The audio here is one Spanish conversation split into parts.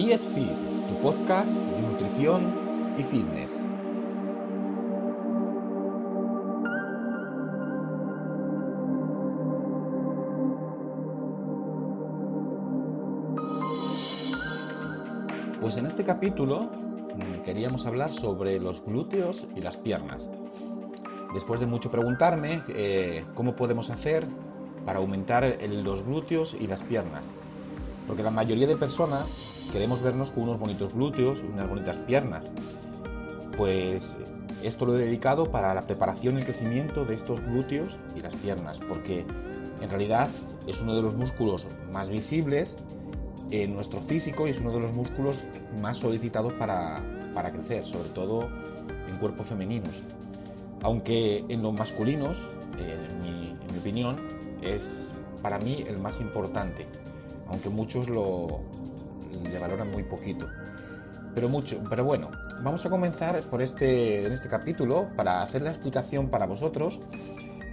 Diet Fit, tu podcast de nutrición y fitness. Pues en este capítulo mm, queríamos hablar sobre los glúteos y las piernas. Después de mucho preguntarme eh, cómo podemos hacer para aumentar los glúteos y las piernas. Porque la mayoría de personas queremos vernos con unos bonitos glúteos, unas bonitas piernas. Pues esto lo he dedicado para la preparación y el crecimiento de estos glúteos y las piernas, porque en realidad es uno de los músculos más visibles en nuestro físico y es uno de los músculos más solicitados para, para crecer, sobre todo en cuerpos femeninos. Aunque en los masculinos, en mi, en mi opinión, es para mí el más importante, aunque muchos lo le valoran muy poquito. Pero mucho, pero bueno, vamos a comenzar por este en este capítulo para hacer la explicación para vosotros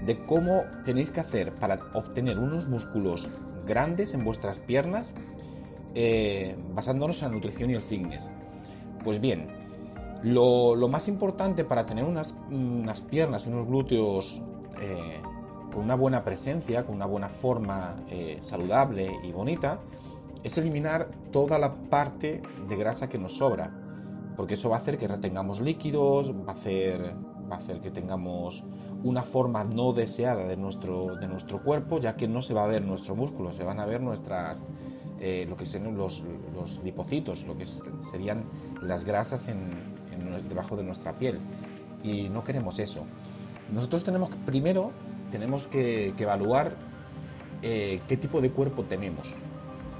de cómo tenéis que hacer para obtener unos músculos grandes en vuestras piernas eh, basándonos en la nutrición y el fitness. Pues bien, lo, más importante para tener unas, unas piernas unos glúteos eh, con una buena presencia, con una buena forma eh, saludable y bonita, es eliminar toda la parte de grasa que nos sobra, porque eso va a hacer que retengamos líquidos, va a hacer, va a hacer que tengamos una forma no deseada de nuestro, de nuestro cuerpo, ya que no se va a ver nuestro músculo, se van a ver nuestras, eh, lo que son los, los, lipocitos, lo que serían las grasas en, debajo de nuestra piel. Y no queremos eso. Nosotros tenemos primero, tenemos que, evaluar eh, qué tipo de cuerpo tenemos.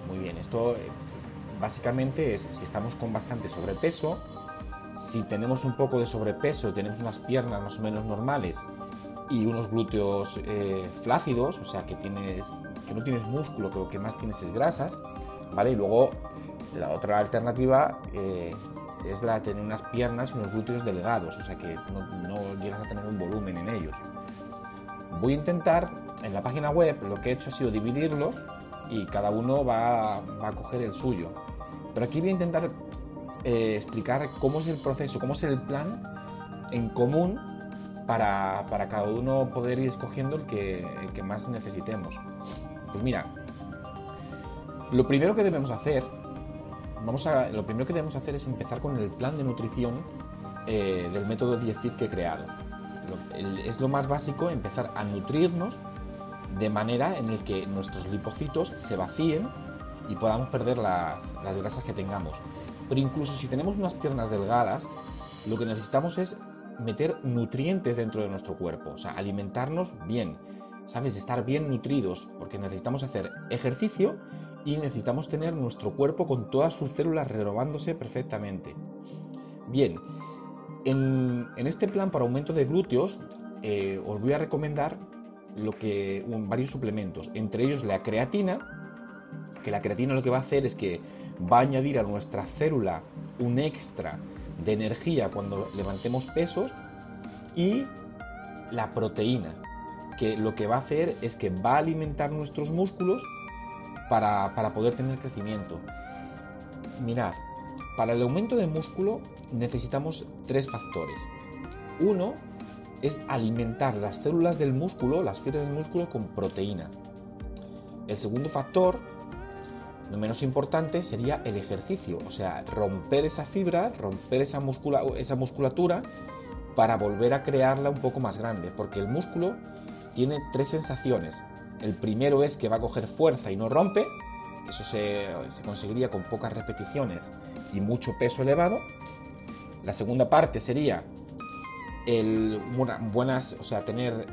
Muy bien, esto eh, básicamente es si estamos con bastante sobrepeso, si tenemos un poco de sobrepeso tenemos unas piernas más o menos normales y unos glúteos eh, flácidos, o sea que tienes que no tienes músculo, que lo que más tienes es grasas, ¿vale? Y luego la otra alternativa es la de tener unas piernas y unos glúteos delgados, o sea que no llegas a tener un volumen en ellos. Voy a intentar, en la página web, lo que he hecho ha sido dividirlos y cada uno va, a coger el suyo. Pero aquí voy a intentar eh, explicar cómo es el proceso, cómo es el plan en común para, cada uno poder ir escogiendo el que, que más necesitemos. Pues mira, lo primero que debemos hacer, vamos a, lo primero que debemos hacer es empezar con el plan de nutrición eh, del método 10 que he creado es lo más básico empezar a nutrirnos de manera en el que nuestros lipocitos se vacíen y podamos perder las, grasas que tengamos. Pero incluso si tenemos unas piernas delgadas, lo que necesitamos es meter nutrientes dentro de nuestro cuerpo, o sea, alimentarnos bien, ¿sabes? Estar bien nutridos, porque necesitamos hacer ejercicio y necesitamos tener nuestro cuerpo con todas sus células renovándose perfectamente. Bien, en, este plan para aumento de glúteos eh, os voy a recomendar lo que, varios suplementos, entre ellos la creatina, que la creatina lo que va a hacer es que va a añadir a nuestra célula un extra de energía cuando levantemos pesos y la proteína, que lo que va a hacer es que va a alimentar nuestros músculos para, para poder tener crecimiento. Mirad, para el aumento de músculo necesitamos tres factores. Uno es alimentar las células del músculo, las fibras del músculo, con proteína. El segundo factor, no menos importante, sería el ejercicio, o sea, romper esa fibra, romper esa, esa musculatura para volver a crearla un poco más grande, porque el músculo tiene tres sensaciones. El primero es que va a coger fuerza y no rompe, eso se, conseguiría con pocas repeticiones y mucho peso elevado. La segunda parte sería el, buenas, o sea, tener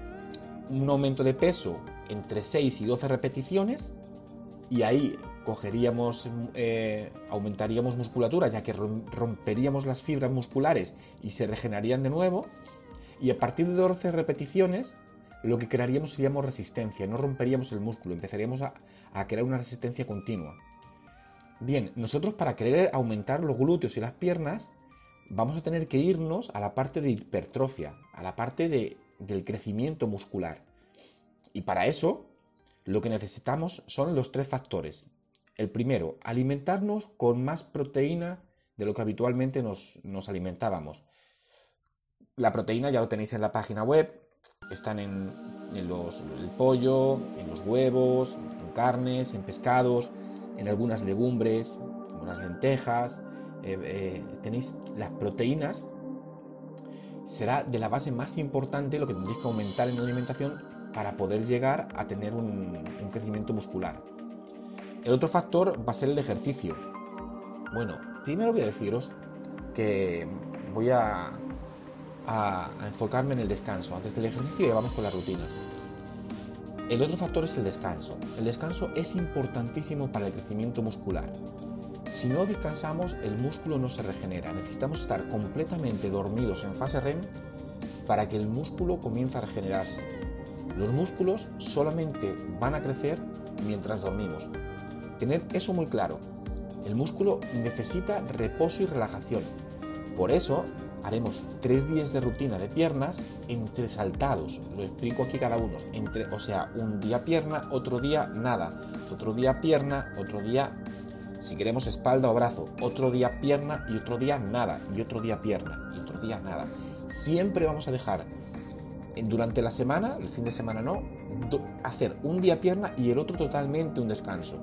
un aumento de peso entre 6 y 12 repeticiones y ahí cogeríamos, eh, aumentaríamos musculatura ya que romperíamos las fibras musculares y se regenerarían de nuevo y a partir de 12 repeticiones lo que crearíamos seríamos resistencia, no romperíamos el músculo, empezaríamos a, crear una resistencia continua. Bien, nosotros para querer aumentar los glúteos y las piernas, vamos a tener que irnos a la parte de hipertrofia, a la parte de, del crecimiento muscular. Y para eso, lo que necesitamos son los tres factores. El primero, alimentarnos con más proteína de lo que habitualmente nos, alimentábamos. La proteína ya lo tenéis en la página web, están en, los, el pollo, en los huevos, en carnes, en pescados, en algunas legumbres, como las lentejas. Eh, eh, tenéis las proteínas. Será de la base más importante lo que tendréis que aumentar en la alimentación para poder llegar a tener un crecimiento muscular. El otro factor va a ser el ejercicio. Bueno, primero voy a deciros que voy a, enfocarme en el descanso. Antes del ejercicio ya vamos con la rutina. El otro factor es el descanso. El descanso es importantísimo para el crecimiento muscular. Si no descansamos, el músculo no se regenera. Necesitamos estar completamente dormidos en fase REM para que el músculo comience a regenerarse. Los músculos solamente van a crecer mientras dormimos. Tened eso muy claro. El músculo necesita reposo y relajación. Por eso haremos tres días de rutina de piernas entre saltados. Lo explico aquí cada uno. Entre, o sea, un día pierna, otro día nada. Otro día pierna, otro día, si queremos, espalda o brazo. Otro día pierna y otro día nada. Y otro día pierna y otro día nada. Siempre vamos a dejar durante la semana, el fin de semana no, hacer un día pierna y el otro totalmente un descanso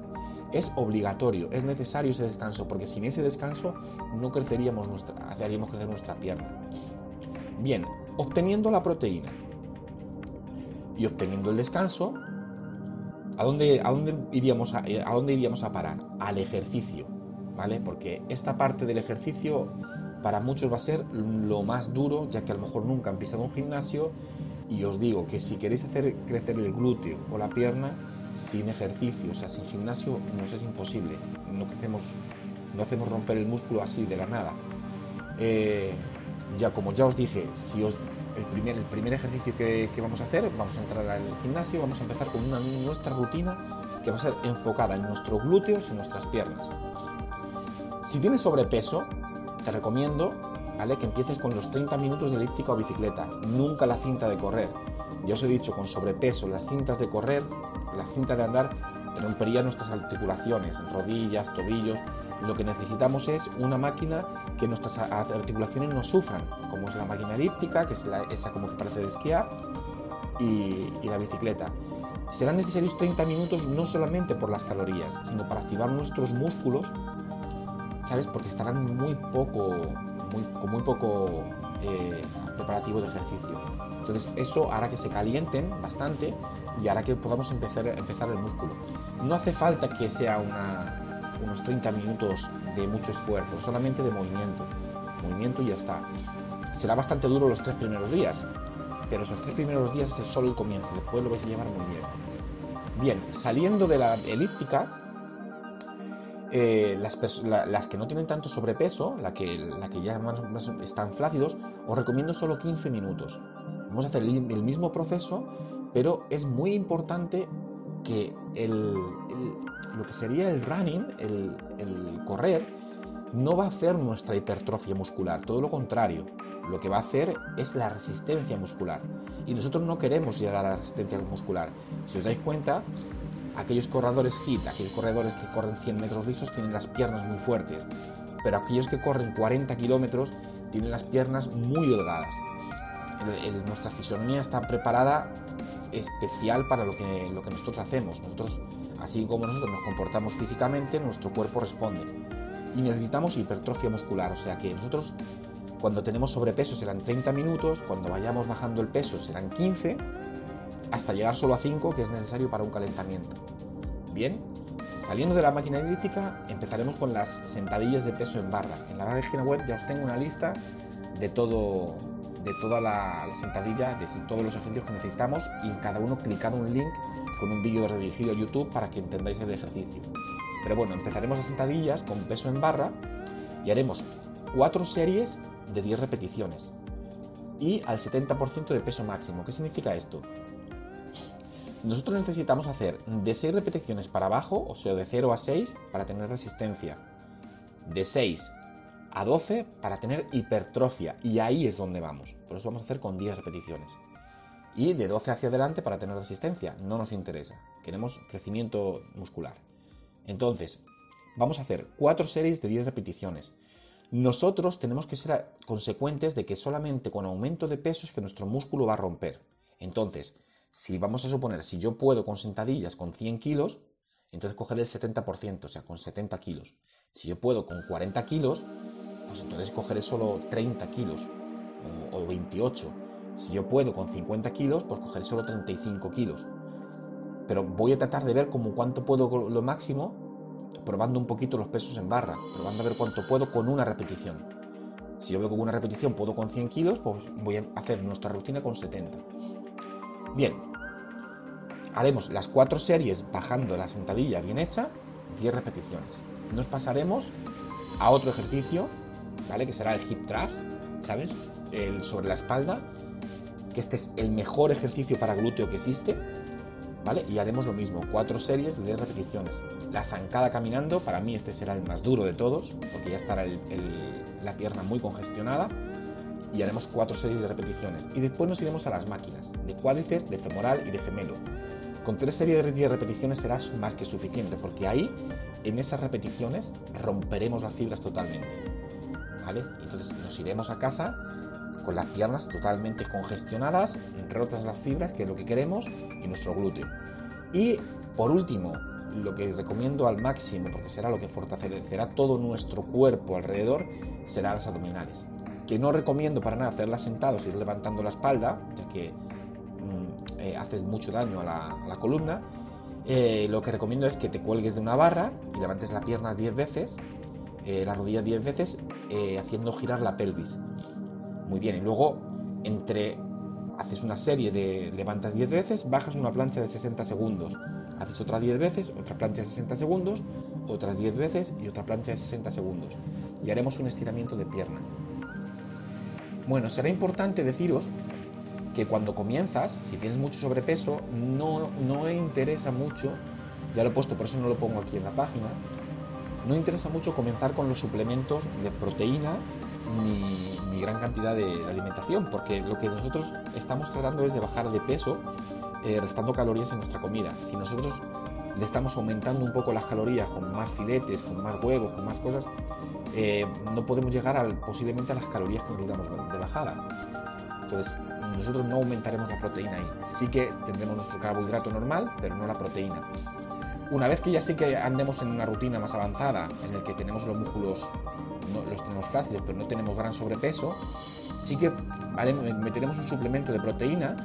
es obligatorio, es necesario ese descanso, porque sin ese descanso no creceríamos nuestra, haríamos crecer nuestra pierna. Bien, obteniendo la proteína y obteniendo el descanso, ¿a dónde, a dónde, iríamos, a, a dónde iríamos a parar? Al ejercicio, ¿vale? Porque esta parte del ejercicio para muchos va a ser lo más duro, ya que a lo mejor nunca han pisado un gimnasio y os digo que si queréis hacer crecer el glúteo o la pierna, sin ejercicio, o sea, sin gimnasio, nos es imposible. No crecemos, no hacemos romper el músculo así de la nada. Eh, ya como ya os dije, si os, el, primer, ejercicio que, vamos a hacer, vamos a entrar al gimnasio, vamos a empezar con una, nuestra rutina que va a ser enfocada en nuestros glúteos y nuestras piernas. Si tienes sobrepeso, te recomiendo ¿vale? que empieces con los 30 minutos de elíptica o bicicleta, nunca la cinta de correr. Ya os he dicho, con sobrepeso, las cintas de correr la cinta de andar rompería nuestras articulaciones, rodillas, tobillos. Lo que necesitamos es una máquina que nuestras articulaciones no sufran, como es la máquina elíptica, que es esa como que parece de esquiar, y, la bicicleta. Serán necesarios 30 minutos no solamente por las calorías, sino para activar nuestros músculos, ¿sabes? Porque estarán muy poco, muy, con muy poco eh, preparativo de ejercicio. Entonces eso hará que se calienten bastante y hará que podamos empezar, empezar el músculo. No hace falta que sea unos 30 minutos de mucho esfuerzo, solamente de movimiento. Movimiento y ya está. Será bastante duro los tres primeros días, pero esos tres primeros días es solo el comienzo, después lo vais a llevar muy bien. Bien, saliendo de la elíptica, eh, las, que no tienen tanto sobrepeso, la que, la que ya más, están flácidos, os recomiendo solo 15 minutos. Vamos a hacer el mismo proceso, pero es muy importante que el, lo que sería el running, el, correr, no va a hacer nuestra hipertrofia muscular, todo lo contrario. Lo que va a hacer es la resistencia muscular. Y nosotros no queremos llegar a la resistencia muscular. Si os dais cuenta, aquellos corredores HIT, aquellos corredores que corren 100 metros lisos, tienen las piernas muy fuertes. Pero aquellos que corren 40 kilómetros tienen las piernas muy delgadas. nuestra fisonomía está preparada especial para lo que, lo que nosotros hacemos. Nosotros, así como nosotros nos comportamos físicamente, nuestro cuerpo responde. Y necesitamos hipertrofia muscular, o sea que nosotros cuando tenemos sobrepeso serán 30 minutos, cuando vayamos bajando el peso serán 15, hasta llegar solo a 5 que es necesario para un calentamiento. Bien, saliendo de la máquina elíptica empezaremos con las sentadillas de peso en barra. En la página web ya os tengo una lista de todo de toda la, sentadilla, de todos los ejercicios que necesitamos y en cada uno clicar un link con un vídeo redirigido a YouTube para que entendáis el ejercicio. Pero bueno, empezaremos las sentadillas con peso en barra y haremos cuatro series de 10 repeticiones y al 70% de peso máximo. ¿Qué significa esto? Nosotros necesitamos hacer de 6 repeticiones para abajo, o sea, de 0 a 6 para tener resistencia. De 6 a 12 para tener hipertrofia. Y ahí es donde vamos. Por eso vamos a hacer con 10 repeticiones. Y de 12 hacia adelante para tener resistencia. No nos interesa. Queremos crecimiento muscular. Entonces, vamos a hacer cuatro series de 10 repeticiones. Nosotros tenemos que ser consecuentes de que solamente con aumento de peso es que nuestro músculo va a romper. Entonces, si vamos a suponer, si yo puedo con sentadillas con 100 kilos, entonces coger el 70%, o sea, con 70 kilos. Si yo puedo con 40 kilos, pues entonces cogeré solo 30 kilos o, 28. Si yo puedo con 50 kilos, pues cogeré solo 35 kilos. Pero voy a tratar de ver como cuánto puedo lo máximo probando un poquito los pesos en barra, probando a ver cuánto puedo con una repetición. Si yo veo que con una repetición puedo con 100 kilos, pues voy a hacer nuestra rutina con 70. Bien, haremos las cuatro series bajando la sentadilla bien hecha, 10 repeticiones. Nos pasaremos a otro ejercicio, ¿vale? Que será el hip thrust, ¿sabes? El sobre la espalda, que este es el mejor ejercicio para glúteo que existe, ¿vale? Y haremos lo mismo, cuatro series de 10 repeticiones. La zancada caminando, para mí este será el más duro de todos, porque ya estará la pierna muy congestionada. Y haremos cuatro series de repeticiones. Y después nos iremos a las máquinas, de cuádriceps, de femoral y de gemelo. Con tres series de 10 repeticiones será más que suficiente, porque ahí, en esas repeticiones, romperemos las fibras totalmente. Entonces nos iremos a casa con las piernas totalmente congestionadas, rotas las fibras, que es lo que queremos, y nuestro glúteo. Y por último, lo que recomiendo al máximo, porque será lo que fortalecerá todo nuestro cuerpo alrededor, será las abdominales. Que no recomiendo para nada hacerlas sentados, ir levantando la espalda, ya que mm, eh, haces mucho daño a la, columna. Eh, lo que recomiendo es que te cuelgues de una barra y levantes la pierna 10 veces, eh, la rodilla 10 veces, haciendo girar la pelvis muy bien. Y luego, entre haces una serie de levantas 10 veces, bajas una plancha de 60 segundos. Haces otra 10 veces, otra plancha de 60 segundos, otras 10 veces y otra plancha de 60 segundos. Y haremos un estiramiento de pierna. Bueno, será importante deciros que cuando comienzas, si tienes mucho sobrepeso, no, no interesa mucho, ya lo he puesto, por eso no lo pongo aquí en la página, no interesa mucho comenzar con los suplementos de proteína ni, gran cantidad de, alimentación, porque lo que nosotros estamos tratando es de bajar de peso eh, restando calorías en nuestra comida. Si nosotros le estamos aumentando un poco las calorías con más filetes, con más huevos, con más cosas, eh, no podemos llegar al, posiblemente a las calorías que necesitamos de bajada. Entonces, nosotros no aumentaremos la proteína ahí. Sí que tendremos nuestro carbohidrato normal, pero no la proteína. Una vez que ya sí que andemos en una rutina más avanzada, en el que tenemos los músculos, los tenemos flácidos, pero no tenemos gran sobrepeso, sí que meteremos un suplemento de proteína.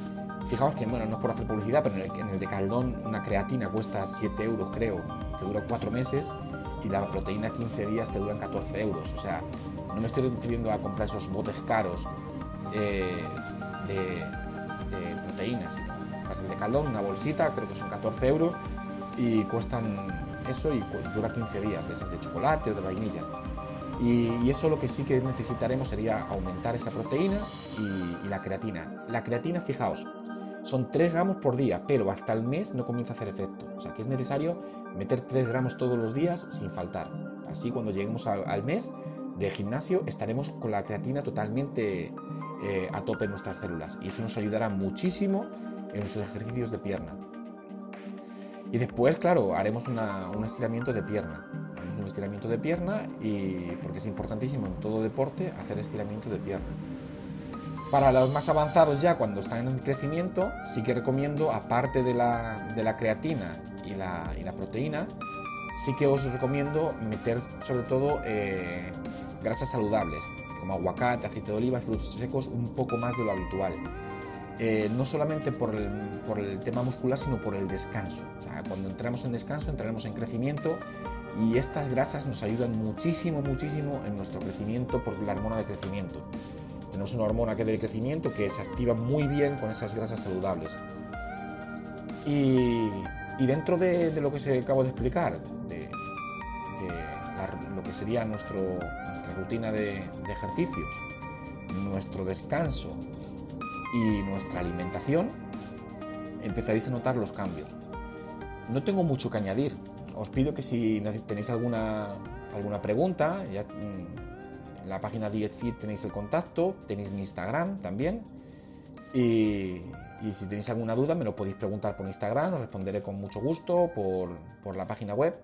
Fijaos que, bueno, no es por hacer publicidad, pero en el, de Caldón una creatina cuesta 7 euros, creo, te dura 4 meses, y la proteína 15 días te duran 14 euros. O sea, no me estoy refiriendo a comprar esos botes caros eh, de, proteínas, sino el de Caldón, una bolsita, creo que son 14 euros y cuestan eso y dura 15 días, de esas de chocolate o de vainilla. Y, eso lo que sí que necesitaremos sería aumentar esa proteína y, la creatina. La creatina, fijaos, son 3 gramos por día, pero hasta el mes no comienza a hacer efecto. O sea que es necesario meter 3 gramos todos los días sin faltar. Así cuando lleguemos al, mes de gimnasio estaremos con la creatina totalmente eh, a tope en nuestras células. Y eso nos ayudará muchísimo en nuestros ejercicios de pierna. Y después, claro, haremos un estiramiento de pierna. Haremos un estiramiento de pierna y porque es importantísimo en todo deporte hacer estiramiento de pierna. Para los más avanzados ya, cuando están en crecimiento, sí que recomiendo, aparte de la, creatina y la, proteína, sí que os recomiendo meter sobre todo eh, grasas saludables, como aguacate, aceite de oliva, frutos secos, un poco más de lo habitual. Eh, no solamente por el, tema muscular, sino por el descanso. cuando entramos en descanso, entraremos en crecimiento y estas grasas nos ayudan muchísimo, muchísimo en nuestro crecimiento por la hormona de crecimiento. Tenemos una hormona que de crecimiento que se activa muy bien con esas grasas saludables. Y, dentro de, lo que se acabo de explicar, de, lo que sería nuestra rutina de ejercicios, nuestro descanso, y nuestra alimentación, empezaréis a notar los cambios. No tengo mucho que añadir. Os pido que si tenéis alguna, alguna pregunta, ya, mm, en la página DietFit tenéis el contacto, tenéis mi Instagram también. Y, si tenéis alguna duda me lo podéis preguntar por Instagram, os responderé con mucho gusto por, por la página web.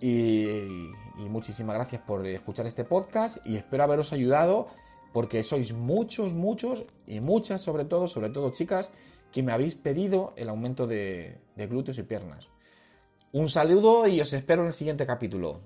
Y, muchísimas gracias por escuchar este podcast y espero haberos ayudado porque sois muchos, muchos y muchas sobre todo, sobre todo chicas, que me habéis pedido el aumento de glúteos y piernas. Un saludo y os espero en el siguiente capítulo.